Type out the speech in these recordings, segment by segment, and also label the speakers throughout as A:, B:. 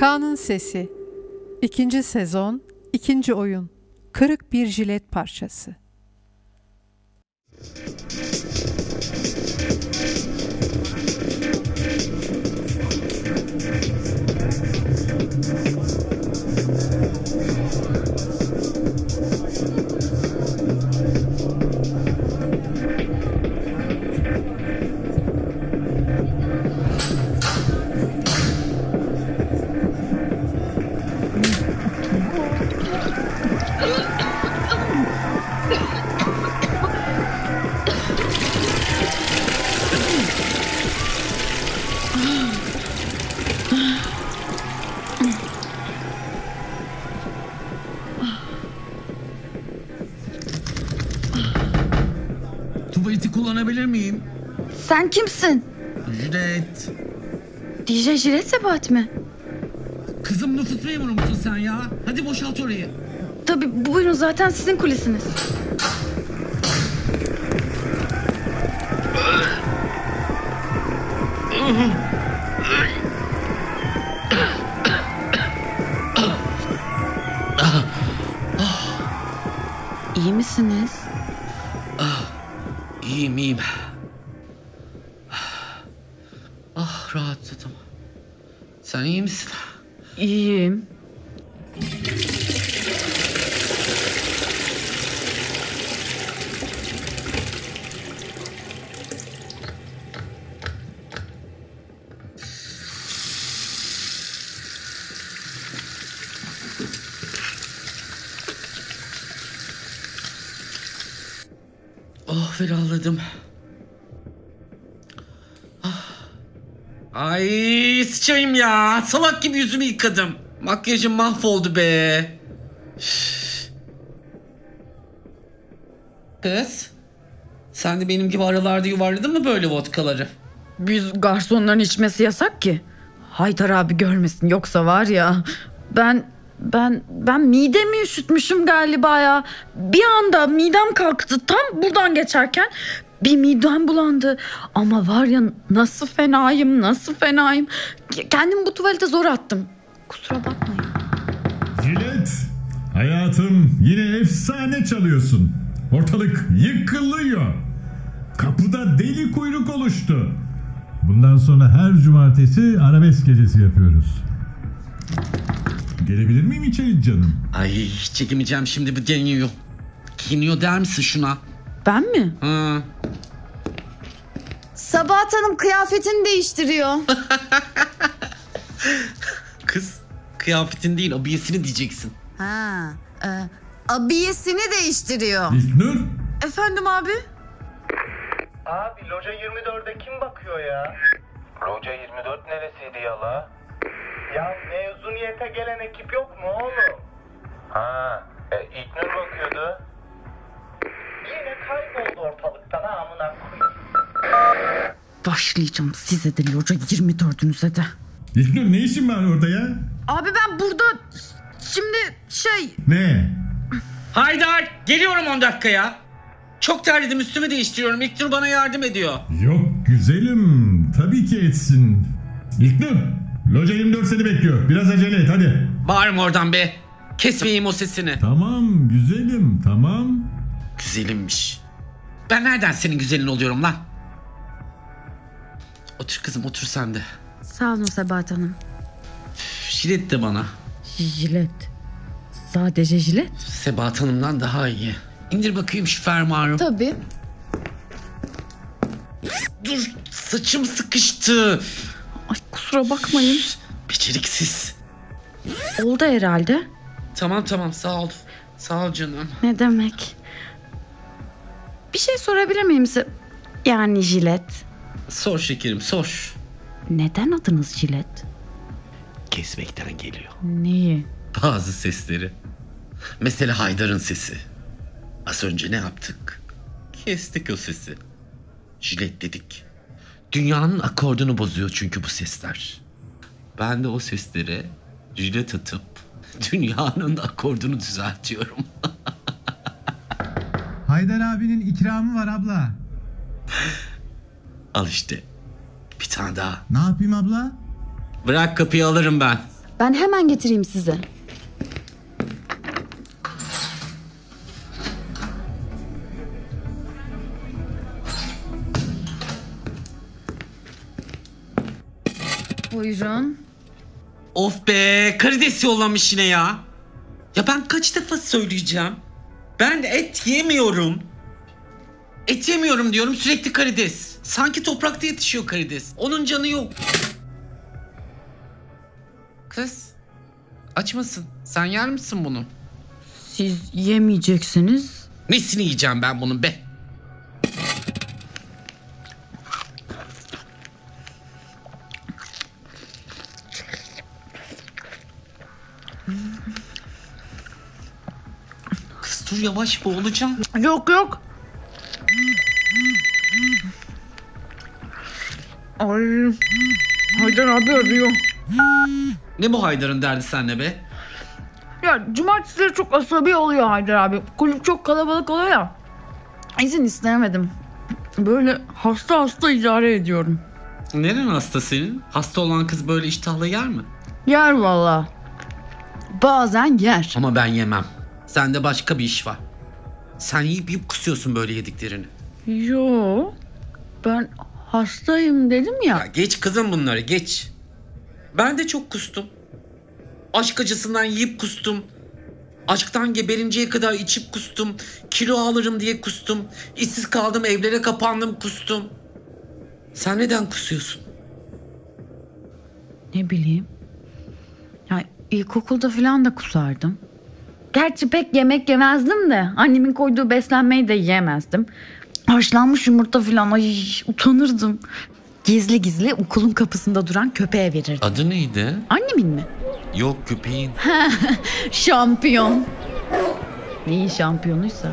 A: Kaan'ın Sesi 2. sezon 2. oyun Kırık bir jilet parçası
B: Sen kimsin?
C: Jilet.
B: DJ Jilet Sebat mi?
C: Kızım nüfus memuru musun sen ya? Hadi boşalt orayı.
B: Tabii buyurun zaten sizin kulisiniz. İyi misiniz?
C: İyiyim iyiyim. Ah rahatladım. Sen iyi misin?
B: İyiyim.
C: Oh ferahladım. Ah. Ay sıçayım ya. Salak gibi yüzümü yıkadım. Makyajım mahvoldu be. Kız. Sen de benim gibi aralarda yuvarladın mı böyle vodkaları?
B: Biz garsonların içmesi yasak ki. Haydar abi görmesin yoksa var ya ben ben ben midemi üşütmüşüm galiba ya. Bir anda midem kalktı tam buradan geçerken bir midem bulandı. Ama var ya nasıl fenayım nasıl fenayım. Kendimi bu tuvalete zor attım. Kusura bakmayın.
D: Jilet, hayatım yine efsane çalıyorsun. Ortalık yıkılıyor. Kapıda deli kuyruk oluştu. Bundan sonra her cumartesi arabesk gecesi yapıyoruz. Gelebilir miyim içeri canım?
C: Ay çekemeyeceğim şimdi bu deniyor. Kiniyor der misin şuna?
B: Ben mi?
C: Ha.
E: Sabahat Hanım kıyafetini değiştiriyor.
C: Kız kıyafetin değil abiyesini diyeceksin.
E: ha, e, abiyesini değiştiriyor.
D: İlknur,
B: Efendim abi?
F: Abi Loca 24'e kim bakıyor ya? Loca 24 neresiydi ya la? Ya mezuniyete gelen ekip yok mu oğlum? Ha, e, İlknur bakıyordu. Yine kayboldu ortalıktan ha amına koyayım.
B: Başlayacağım size de loca 24'ünüze de.
D: İlknur ne işin var orada ya?
B: Abi ben burada şimdi şey
D: Ne?
C: Haydar geliyorum 10 dakikaya. Çok terledim üstümü değiştiriyorum. İlknur bana yardım ediyor.
D: Yok güzelim, tabii ki etsin. İlknur, Loca 24 seni bekliyor. Biraz acele et hadi.
C: Bağırma oradan be. Kesmeyeyim o sesini.
D: Tamam güzelim, tamam.
C: Güzelimmiş. Ben nereden senin güzelin oluyorum lan? Otur kızım otur sen de.
B: Sağ olun Sebahat Hanım.
C: Üf, Jilet de bana.
B: Jilet. Sadece jilet.
C: Sebahat Hanım'dan daha iyi. İndir bakayım şu fermuarı.
E: Tabii.
C: Dur saçım sıkıştı.
B: Ay kusura bakmayın.
C: Beceriksiz.
B: Oldu herhalde.
C: Tamam tamam sağ ol. Sağ ol canım.
B: Ne demek? Bir şey sorabilir miyim size? Yani jilet.
C: Sor şekerim sor.
B: Neden adınız jilet?
C: Kesmekten geliyor.
B: Neyi?
C: Bazı sesleri. Mesela Haydar'ın sesi. Az önce ne yaptık? Kestik o sesi. Jilet dedik. Dünyanın akordunu bozuyor çünkü bu sesler. Ben de o seslere jilet atıp dünyanın akordunu düzeltiyorum.
G: Haydar abinin ikramı var abla.
C: Al işte. Bir tane daha.
G: Ne yapayım abla?
C: Bırak kapıyı alırım ben.
B: Ben hemen getireyim size. Buyurun.
C: Of be karides yollamış yine ya. Ya ben kaç defa söyleyeceğim. Ben et yemiyorum. Et yemiyorum diyorum sürekli karides. Sanki toprakta yetişiyor karides. Onun canı yok. Kız aç mısın? Sen yer misin bunu?
B: Siz yemeyeceksiniz.
C: Nesini yiyeceğim ben bunun be? Yavaş boğulacağım.
B: Yok yok. Ay. Haydar abi arıyor.
C: Ne bu Haydar'ın derdi senle be?
B: Ya cumartesileri çok asabi oluyor Haydar abi. Kulüp çok kalabalık oluyor ya. İzin istemedim. Böyle hasta hasta idare ediyorum.
C: Neren hasta senin? Hasta olan kız böyle iştahla yer mi?
B: Yer valla. Bazen yer.
C: Ama ben yemem. Sende başka bir iş var. Sen yiyip yiyip kusuyorsun böyle yediklerini.
B: Yo. Ben hastayım dedim ya.
C: Ya geç kızım bunları geç. Ben de çok kustum. Aşk acısından yiyip kustum. Aşktan geberinceye kadar içip kustum. Kilo alırım diye kustum. İşsiz kaldım evlere kapandım kustum. Sen neden kusuyorsun?
B: Ne bileyim. Ya ilkokulda falan da kusardım. Gerçi pek yemek yemezdim de annemin koyduğu beslenmeyi de yiyemezdim. Haşlanmış yumurta falan ay utanırdım. Gizli gizli okulun kapısında duran köpeğe verirdim.
C: Adı neydi?
B: Annemin mi?
C: Yok köpeğin.
B: Şampiyon. Neyin şampiyonuysa.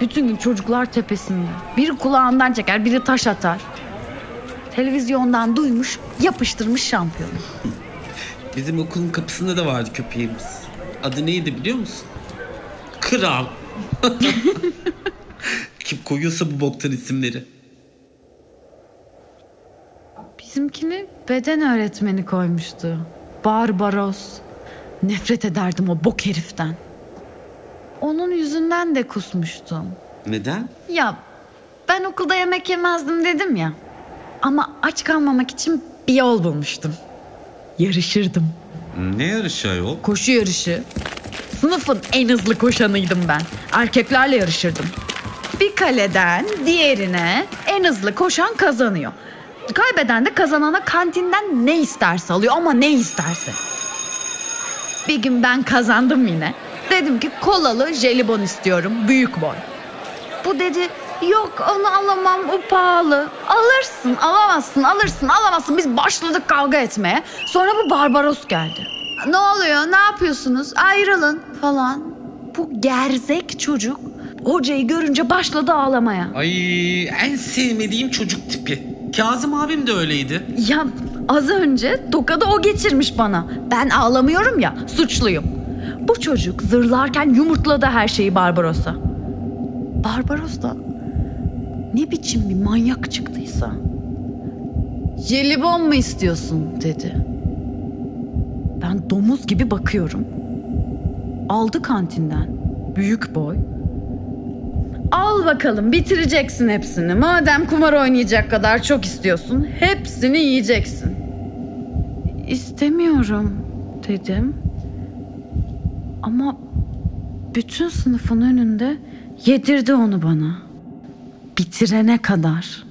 B: Bütün gün çocuklar tepesinde. Biri kulağından çeker, biri taş atar. Televizyondan duymuş, yapıştırmış şampiyonu.
C: Bizim okulun kapısında da vardı köpeğimiz. Adı neydi biliyor musun? Kral. Kim koyuyorsa bu boktan isimleri.
B: Bizimkini beden öğretmeni koymuştu. Barbaros. Nefret ederdim o bok heriften. Onun yüzünden de kusmuştum.
C: Neden?
B: Ya ben okulda yemek yemezdim dedim ya. Ama aç kalmamak için bir yol bulmuştum. Yarışırdım.
C: Ne yarışı ayol?
B: Koşu yarışı. Sınıfın en hızlı koşanıydım ben. Erkeklerle yarışırdım. Bir kaleden diğerine en hızlı koşan kazanıyor. Kaybeden de kazanana kantinden ne isterse alıyor ama ne isterse. Bir gün ben kazandım yine. Dedim ki kolalı jelibon istiyorum büyük boy. Bu dedi yok onu alamam o pahalı. Alırsın alamazsın alırsın alamazsın. Biz başladık kavga etmeye. Sonra bu Barbaros geldi. Ne oluyor ne yapıyorsunuz ayrılın falan. Bu gerzek çocuk hocayı görünce başladı ağlamaya.
C: Ay en sevmediğim çocuk tipi. Kazım abim de öyleydi.
B: Ya az önce tokadı o geçirmiş bana. Ben ağlamıyorum ya suçluyum. Bu çocuk zırlarken yumurtladı her şeyi Barbaros'a. Barbaros da ne biçim bir manyak çıktıysa. Jelibon mu istiyorsun dedi. Ben domuz gibi bakıyorum. Aldı kantinden. Büyük boy. Al bakalım bitireceksin hepsini. Madem kumar oynayacak kadar çok istiyorsun, hepsini yiyeceksin. İstemiyorum dedim. Ama bütün sınıfın önünde yedirdi onu bana. Bitirene kadar.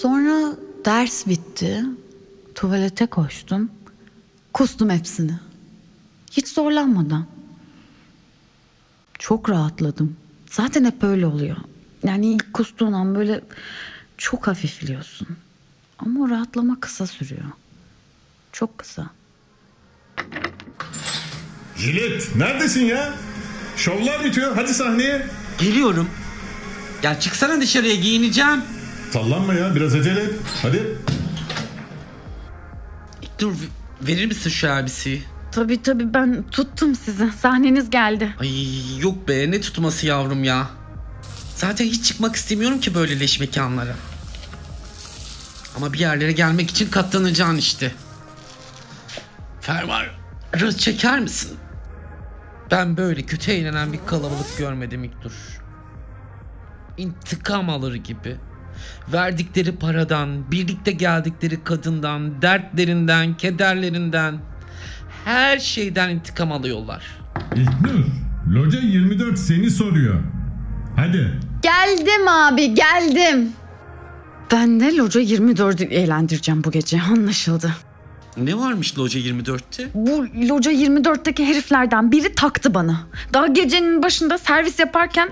B: Sonra ders bitti. Tuvalete koştum. Kustum hepsini. Hiç zorlanmadan. Çok rahatladım. Zaten hep öyle oluyor. Yani ilk kustuğun an böyle çok hafifliyorsun. Ama o rahatlama kısa sürüyor. Çok kısa.
D: Jilet neredesin ya? Şovlar bitiyor. Hadi sahneye.
C: Geliyorum. Ya çıksana dışarıya giyineceğim.
D: Sallanma ya biraz acele et. Hadi.
C: Dur verir misin şu elbiseyi?
B: Tabii tabii ben tuttum sizi. Sahneniz geldi.
C: Ay yok be ne tutması yavrum ya. Zaten hiç çıkmak istemiyorum ki böyle leş mekanlara. Ama bir yerlere gelmek için katlanacaksın işte. Fermuarı çeker misin? Ben böyle kötü eğlenen bir kalabalık görmedim İktur. İntikam alır gibi. Verdikleri paradan, birlikte geldikleri kadından, dertlerinden, kederlerinden, her şeyden intikam alıyorlar.
D: İlknur, Loca 24 seni soruyor. Hadi.
E: Geldim abi geldim.
B: Ben de Loca 24'ü eğlendireceğim bu gece anlaşıldı.
C: Ne varmış Loca 24'te?
B: Bu Loca 24'teki heriflerden biri taktı bana. Daha gecenin başında servis yaparken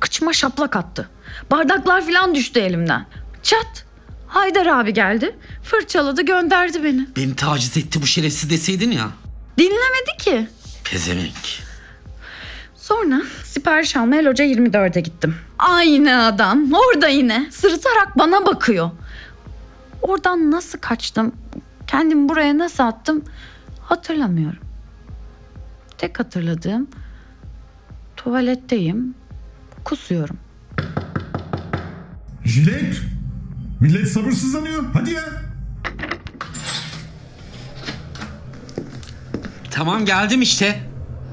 B: kıçıma şaplak attı. Bardaklar falan düştü elimden. Çat. Haydar abi geldi. Fırçaladı gönderdi beni.
C: Beni taciz etti bu şerefsiz deseydin ya.
B: Dinlemedi ki.
C: Pezevenk.
B: Sonra sipariş almaya Loca 24'e gittim. Aynı adam orada yine sırıtarak bana bakıyor. Oradan nasıl kaçtım, kendimi buraya nasıl attım hatırlamıyorum. Tek hatırladığım tuvaletteyim, kusuyorum.
D: Jilet. Millet sabırsızlanıyor. Hadi ya.
C: Tamam geldim işte.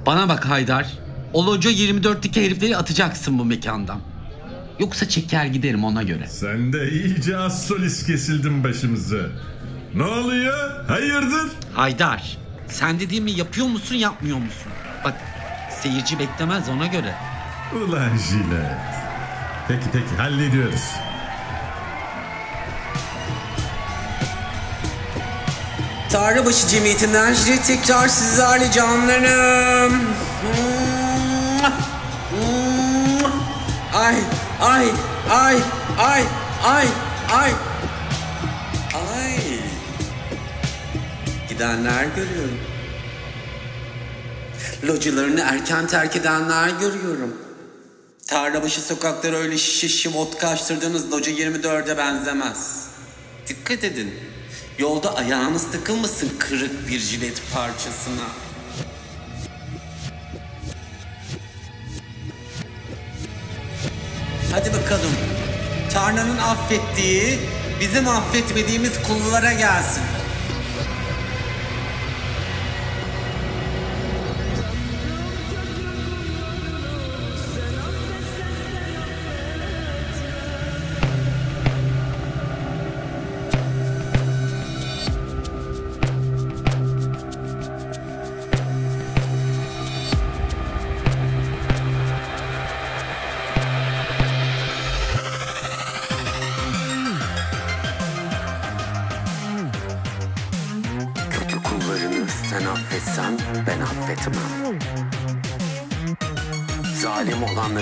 C: Bana bak Haydar. O Loca 24'teki herifleri atacaksın bu mekandan. Yoksa çeker giderim ona göre.
D: Sen de iyice az solist kesildin başımıza. Ne oluyor? Hayırdır?
C: Haydar, sen dediğimi yapıyor musun yapmıyor musun? Bak seyirci beklemez ona göre.
D: Ulan Jilet. Peki peki hallediyoruz.
C: Tarlabaşı Cemiyeti'nden Jilet tekrar sizlerle canlarım. Ay, ay, ay, ay, ay, ay. Ay. Gidenler görüyorum. Localarını erken terk edenler görüyorum. Tarlabaşı sokakları öyle şişe şişe vodka açtırdığınız Loca 24'e benzemez. Dikkat edin. Yolda ayağınız takılmasın kırık bir jilet parçasına. Hadi bakalım. Tanrı'nın affettiği, bizim affetmediğimiz kullara gelsin.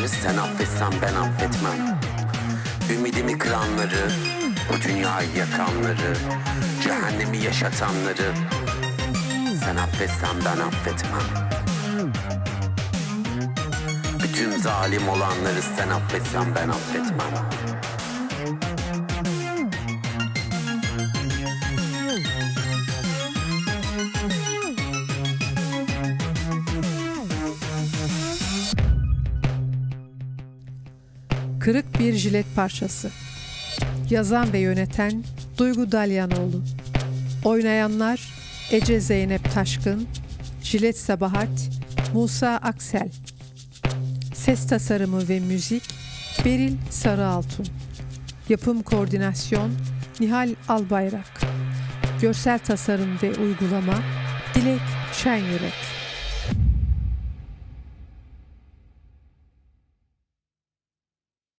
C: Olanları sen affetsen ben affetmem. Ümidimi kıranları, bu dünyayı yakanları, cehennemi yaşatanları sen affetsen ben affetmem. Bütün zalim olanları sen affetsen ben affetmem.
A: Kırık bir jilet parçası. Yazan ve yöneten Duygu Dalyanoğlu. Oynayanlar Ece Zeynep Taşkın, Jilet Sabahat, Musa Aksel. Ses tasarımı ve müzik Beril Sarıaltun. Yapım koordinasyon Nihal Albayrak. Görsel tasarım ve uygulama Dilek Şenyürek.